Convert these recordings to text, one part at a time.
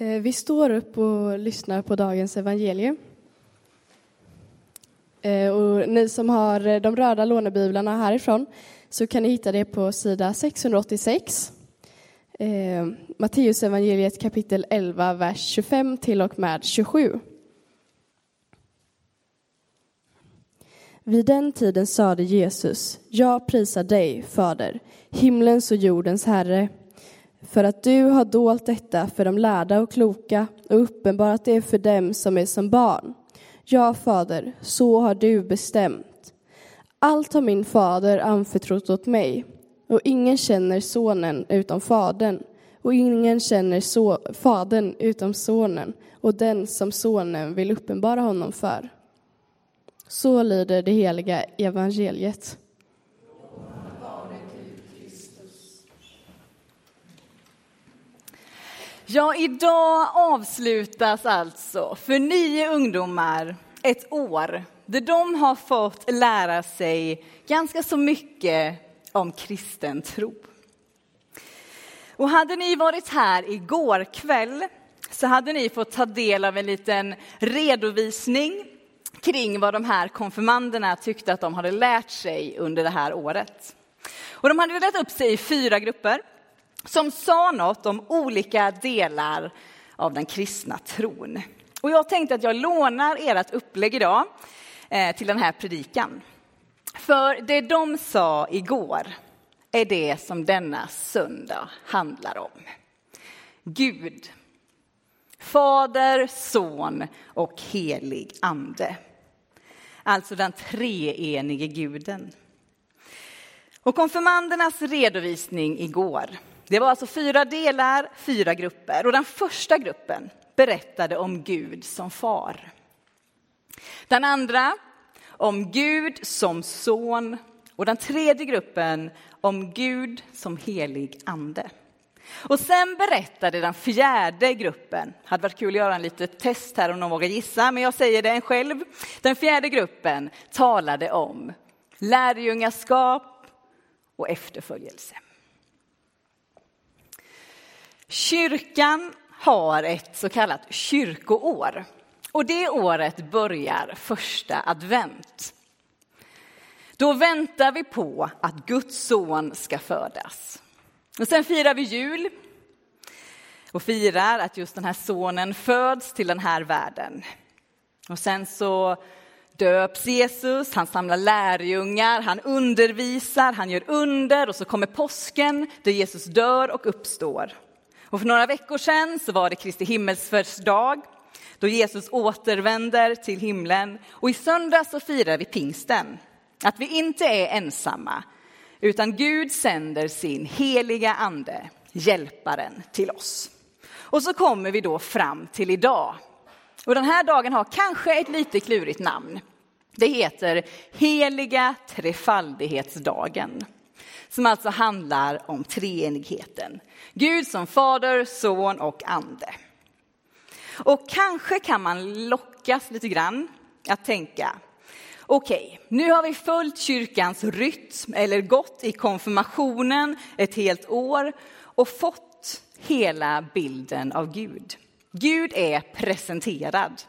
Eh, vi står upp och lyssnar på dagens evangelium. Eh, och ni som har eh, de röda lånebiblarna härifrån så kan ni hitta det på sida 686. Matteus evangeliet kapitel 11, vers 25 till och med 27. Vid den tiden sade Jesus, jag prisar dig, Fader, himlens och jordens Herre, för att du har dolt detta för de lärda och kloka och uppenbarat det för dem som är som barn. Ja, Fader, så har du bestämt. Allt har min fader anförtrott åt mig, och ingen känner sonen utom fadern, och ingen känner so fadern utom sonen och den som sonen vill uppenbara honom för. Så lyder det heliga evangeliet. Ja, idag avslutas alltså för nio ungdomar ett år där de har fått lära sig ganska så mycket om kristen tro. Och hade ni varit här igår kväll så hade ni fått ta del av en liten redovisning kring vad de här konfirmanderna tyckte att de hade lärt sig under det här året. Och de hade delat upp sig i fyra grupper som sa något om olika delar av den kristna tron. Och jag tänkte att jag lånar ert upplägg idag eh, till den här predikan. För det de sa igår är det som denna söndag handlar om. Gud, Fader, Son och helig Ande. Alltså den treenige guden. Och konfirmandernas redovisning igår, det var alltså fyra delar, fyra grupper. Och den första gruppen berättade om Gud som far. Den andra om Gud som son och den tredje gruppen om Gud som helig ande. Och sen berättade den fjärde gruppen, hade varit kul att göra en litet test här om någon vågar gissa, men jag säger det själv. Den fjärde gruppen talade om lärjungaskap och efterföljelse. Kyrkan har ett så kallat kyrkoår och det året börjar första advent. Då väntar vi på att Guds son ska födas. Och sen firar vi jul och firar att just den här sonen föds till den här världen. Och sen så döps Jesus, han samlar lärjungar, han undervisar, han gör under och så kommer påsken där Jesus dör och uppstår. Och för några veckor sedan så var det Kristi himmelsfärdsdag då Jesus återvänder till himlen. Och i söndag så firar vi pingsten, att vi inte är ensamma utan Gud sänder sin heliga ande, hjälparen, till oss. Och så kommer vi då fram till idag. Och den här dagen har kanske ett lite klurigt namn. Det heter heliga trefaldighetsdagen som alltså handlar om treenigheten. Gud som fader, son och ande. Och kanske kan man lockas lite grann att tänka, okej, okay, nu har vi följt kyrkans rytm eller gått i konfirmationen ett helt år och fått hela bilden av Gud. Gud är presenterad.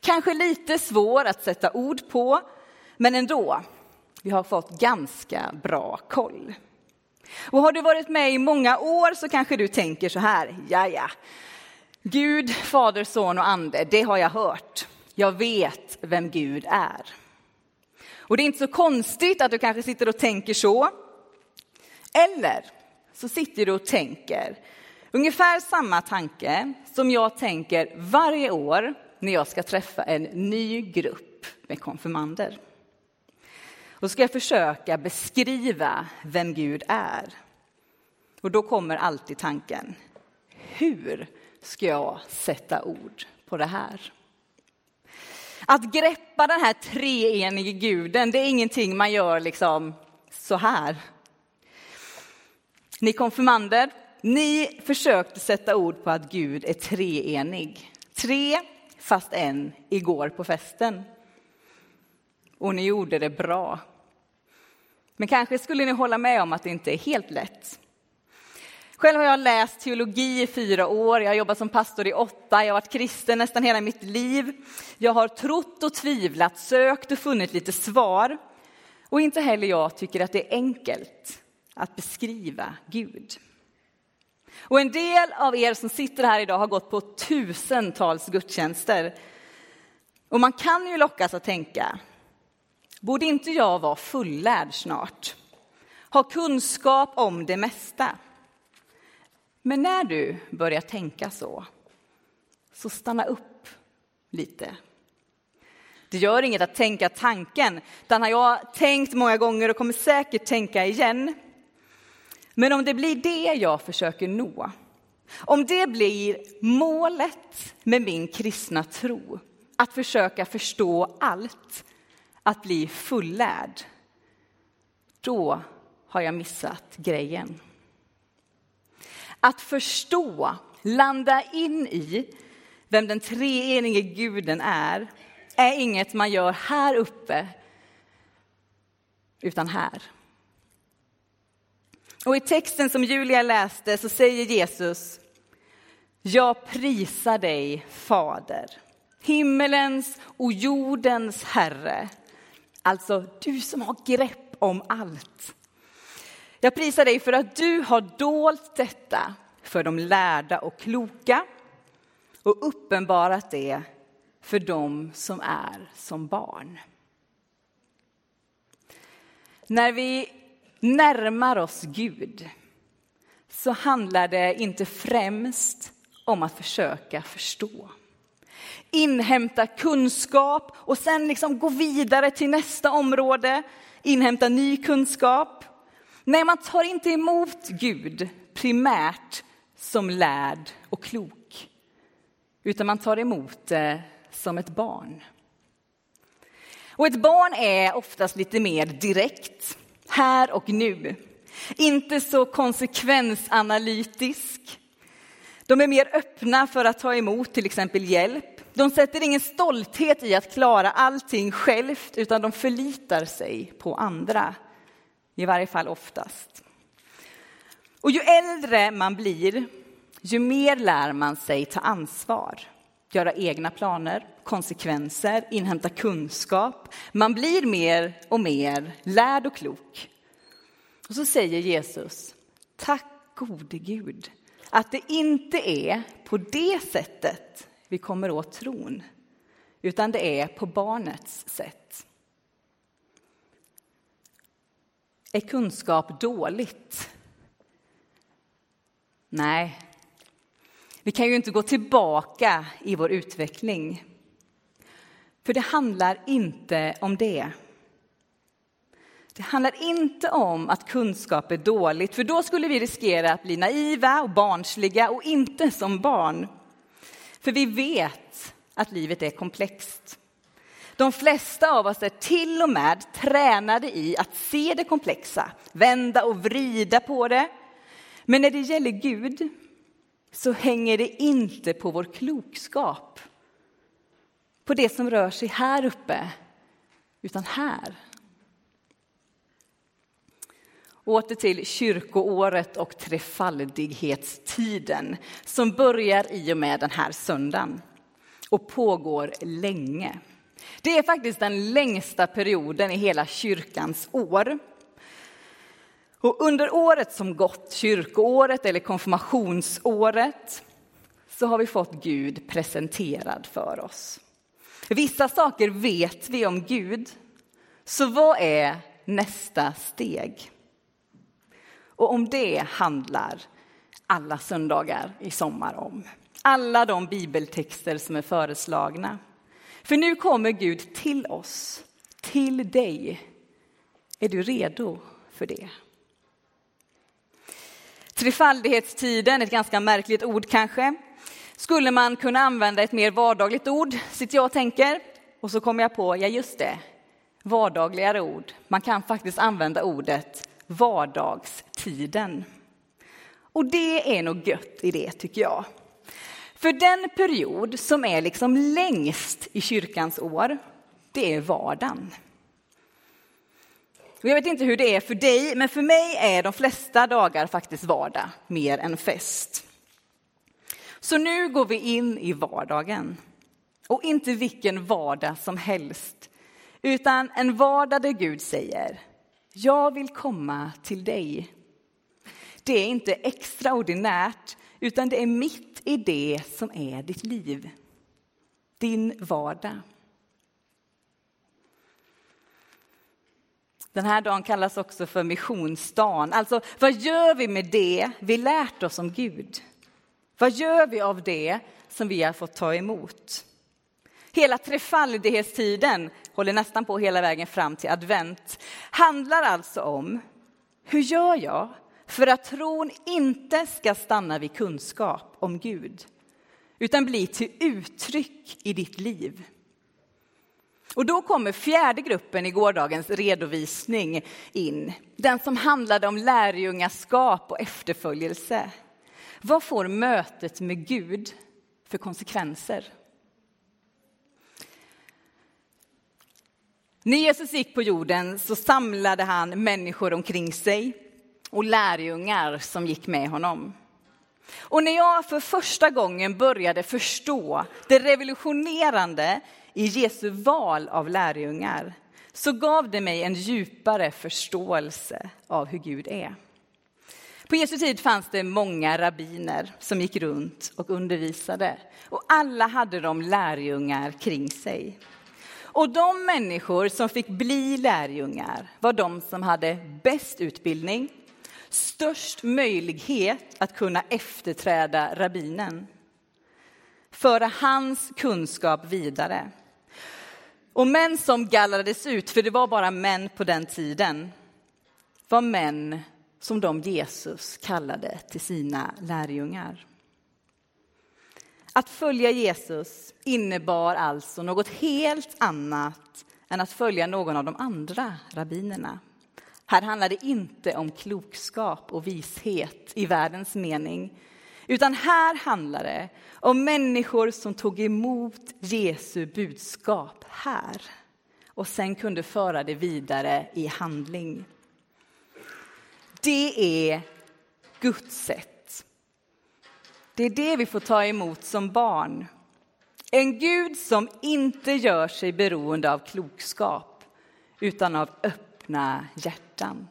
Kanske lite svår att sätta ord på, men ändå. Vi har fått ganska bra koll. Och har du varit med i många år så kanske du tänker så här, ja ja, Gud, Fader, Son och Ande, det har jag hört. Jag vet vem Gud är. Och det är inte så konstigt att du kanske sitter och tänker så. Eller så sitter du och tänker ungefär samma tanke som jag tänker varje år när jag ska träffa en ny grupp med konfirmander. Då ska jag försöka beskriva vem Gud är. Och då kommer alltid tanken, hur ska jag sätta ord på det här? Att greppa den här treenige guden, det är ingenting man gör liksom så här. Ni konfirmander, ni försökte sätta ord på att Gud är treenig. Tre fast en igår på festen. Och ni gjorde det bra. Men kanske skulle ni hålla med om att det inte är helt lätt. Själv har jag läst teologi i fyra år, jag har jobbat som pastor i åtta, jag har varit kristen nästan hela mitt liv. Jag har trott och tvivlat, sökt och funnit lite svar. Och inte heller jag tycker att det är enkelt att beskriva Gud. Och en del av er som sitter här idag har gått på tusentals gudstjänster. Och man kan ju lockas att tänka, borde inte jag vara fullärd snart? Ha kunskap om det mesta? Men när du börjar tänka så, så stanna upp lite. Det gör inget att tänka tanken, den har jag tänkt många gånger och kommer säkert tänka igen. Men om det blir det jag försöker nå, om det blir målet med min kristna tro, att försöka förstå allt, att bli fullärd, då har jag missat grejen. Att förstå, landa in i vem den treenige guden är, är inget man gör här uppe, utan här. Och i texten som Julia läste så säger Jesus, jag prisar dig, Fader, himmelens och jordens Herre. Alltså, du som har grepp om allt. Jag prisar dig för att du har dolt detta för de lärda och kloka och uppenbarat det för dem som är som barn. När vi närmar oss Gud så handlar det inte främst om att försöka förstå. Inhämta kunskap och sen liksom gå vidare till nästa område, inhämta ny kunskap. Nej, man tar inte emot Gud primärt som lärd och klok, utan man tar emot det som ett barn. Och ett barn är oftast lite mer direkt, här och nu. Inte så konsekvensanalytisk. De är mer öppna för att ta emot till exempel hjälp. De sätter ingen stolthet i att klara allting självt, utan de förlitar sig på andra. I varje fall oftast. Och ju äldre man blir, ju mer lär man sig ta ansvar. Göra egna planer, konsekvenser, inhämta kunskap. Man blir mer och mer lärd och klok. Och så säger Jesus, tack gode Gud, att det inte är på det sättet vi kommer åt tron, utan det är på barnets sätt. Är kunskap dåligt? Nej, vi kan ju inte gå tillbaka i vår utveckling. För det handlar inte om det. Det handlar inte om att kunskap är dåligt, för då skulle vi riskera att bli naiva och barnsliga och inte som barn. För vi vet att livet är komplext. De flesta av oss är till och med tränade i att se det komplexa, vända och vrida på det. Men när det gäller Gud så hänger det inte på vår klokskap, på det som rör sig här uppe, utan här. Åter till kyrkoåret och trefaldighetstiden som börjar i och med den här söndagen och pågår länge. Det är faktiskt den längsta perioden i hela kyrkans år. Och under året som gått, kyrkoåret eller konfirmationsåret, så har vi fått Gud presenterad för oss. Vissa saker vet vi om Gud, så vad är nästa steg? Och om det handlar alla söndagar i sommar om. Alla de bibeltexter som är föreslagna. För nu kommer Gud till oss, till dig. Är du redo för det? Trefaldighetstiden, ett ganska märkligt ord kanske. Skulle man kunna använda ett mer vardagligt ord, sitter jag och tänker. Och så kommer jag på, ja just det, vardagligare ord. Man kan faktiskt använda ordet vardagstiden. Och det är nog gött i det, tycker jag. För den period som är liksom längst i kyrkans år, det är vardagen. Jag vet inte hur det är för dig, men för mig är de flesta dagar faktiskt vardag mer än fest. Så nu går vi in i vardagen. Och inte vilken vardag som helst, utan en vardag där Gud säger, jag vill komma till dig. Det är inte extraordinärt, utan det är mitt i det som är ditt liv. Din vardag. Den här dagen kallas också för missionsdagen. Alltså, vad gör vi med det vi lärt oss om Gud? Vad gör vi av det som vi har fått ta emot? Hela trefaldighetstiden, håller nästan på hela vägen fram till advent, handlar alltså om hur gör jag för att tron inte ska stanna vid kunskap om Gud, utan bli till uttryck i ditt liv. Och då kommer fjärde gruppen i gårdagens redovisning in. Den som handlade om lärjungaskap och efterföljelse. Vad får mötet med Gud för konsekvenser? När Jesus gick på jorden så samlade han människor omkring sig och lärjungar som gick med honom. Och när jag för första gången började förstå det revolutionerande i Jesu val av lärjungar så gav det mig en djupare förståelse av hur Gud är. På Jesu tid fanns det många rabbiner som gick runt och undervisade och alla hade de lärjungar kring sig. Och de människor som fick bli lärjungar var de som hade bäst utbildning, störst möjlighet att kunna efterträda rabbinen, föra hans kunskap vidare. Och män som gallrades ut, för det var bara män på den tiden, var män som de Jesus kallade till sina lärjungar. Att följa Jesus innebar alltså något helt annat än att följa någon av de andra rabbinerna. Här handlar det inte om klokskap och vishet i världens mening, utan här handlar det om människor som tog emot Jesu budskap här och sen kunde föra det vidare i handling. Det är Guds sätt. Det är det vi får ta emot som barn. En Gud som inte gör sig beroende av klokskap utan av öppna hjärtan.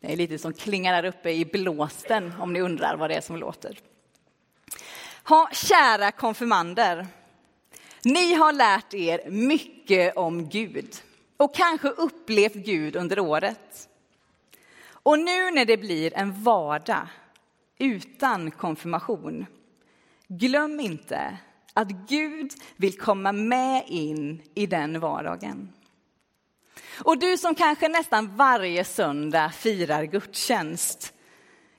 Det är lite som klingar där uppe i blåsten om ni undrar vad det är som låter. Ha, kära konfirmander. Ni har lärt er mycket om Gud och kanske upplevt Gud under året. Och nu när det blir en vardag utan konfirmation, glöm inte att Gud vill komma med in i den vardagen. Och du som kanske nästan varje söndag firar gudstjänst,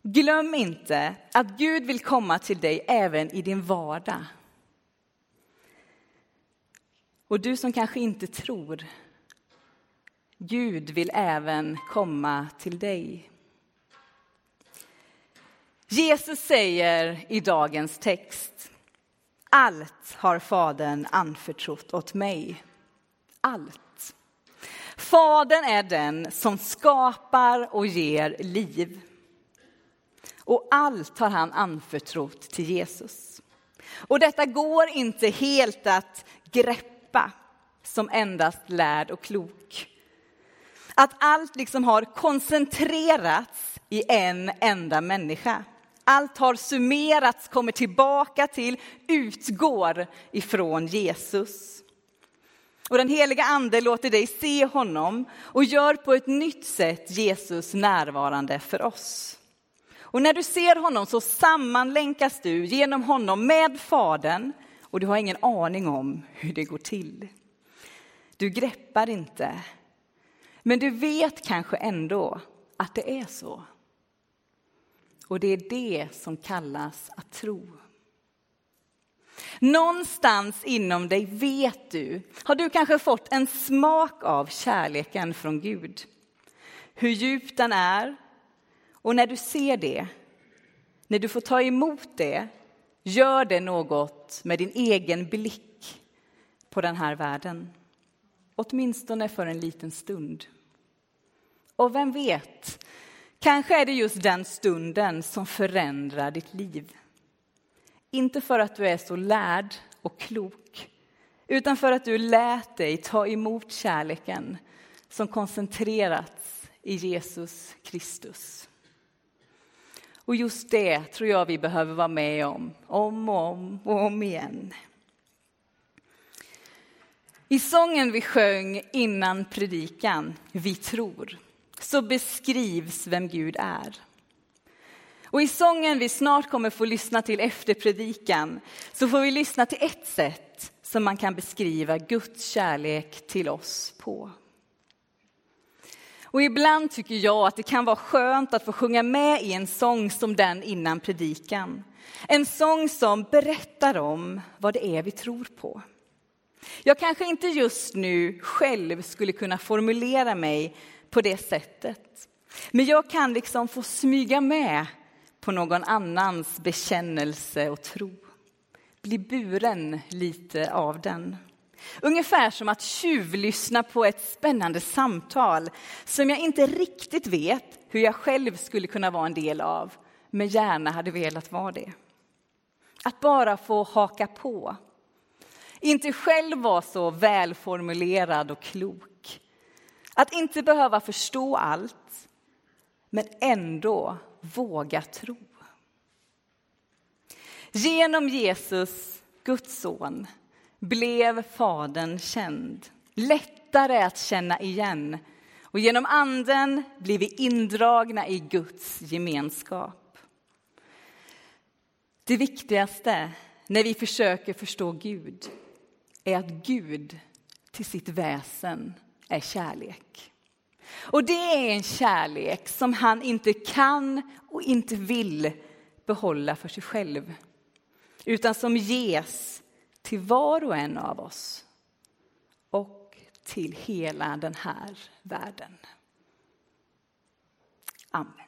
glöm inte att Gud vill komma till dig även i din vardag. Och du som kanske inte tror, Gud vill även komma till dig. Jesus säger i dagens text, allt har Fadern anförtrott åt mig. Allt. Fadern är den som skapar och ger liv. Och allt har han anförtrott till Jesus. Och detta går inte helt att greppa som endast lärd och klok. Att allt liksom har koncentrerats i en enda människa. Allt har summerats, kommer tillbaka till, utgår ifrån Jesus. Och den heliga ande låter dig se honom och gör på ett nytt sätt Jesus närvarande för oss. Och när du ser honom så sammanlänkas du genom honom med Fadern och du har ingen aning om hur det går till. Du greppar inte, men du vet kanske ändå att det är så. Och det är det som kallas att tro. Någonstans inom dig vet du, har du kanske fått en smak av kärleken från Gud. Hur djup den är. Och när du ser det, när du får ta emot det, gör det något med din egen blick på den här världen. åtminstone för en liten stund. Och vem vet, kanske är det just den stunden som förändrar ditt liv. Inte för att du är så lärd och klok, utan för att du lät dig ta emot kärleken som koncentrerats i Jesus Kristus. Och just det tror jag vi behöver vara med om, om och om och om igen. I sången vi sjöng innan predikan, Vi tror, så beskrivs vem Gud är. Och i sången vi snart kommer få lyssna till efter predikan så får vi lyssna till ett sätt som man kan beskriva Guds kärlek till oss på. Och ibland tycker jag att det kan vara skönt att få sjunga med i en sång som den innan predikan. En sång som berättar om vad det är vi tror på. Jag kanske inte just nu själv skulle kunna formulera mig på det sättet. Men jag kan liksom få smyga med på någon annans bekännelse och tro. Bli buren lite av den. Ungefär som att tjuvlyssna på ett spännande samtal som jag inte riktigt vet hur jag själv skulle kunna vara en del av, men gärna hade velat vara det. Att bara få haka på. Inte själv vara så välformulerad och klok. Att inte behöva förstå allt, men ändå våga tro. Genom Jesus, Guds son, blev Fadern känd. Lättare att känna igen. Och genom Anden blir vi indragna i Guds gemenskap. Det viktigaste när vi försöker förstå Gud är att Gud till sitt väsen är kärlek. Och det är en kärlek som han inte kan och inte vill behålla för sig själv utan som ges till var och en av oss och till hela den här världen. Amen.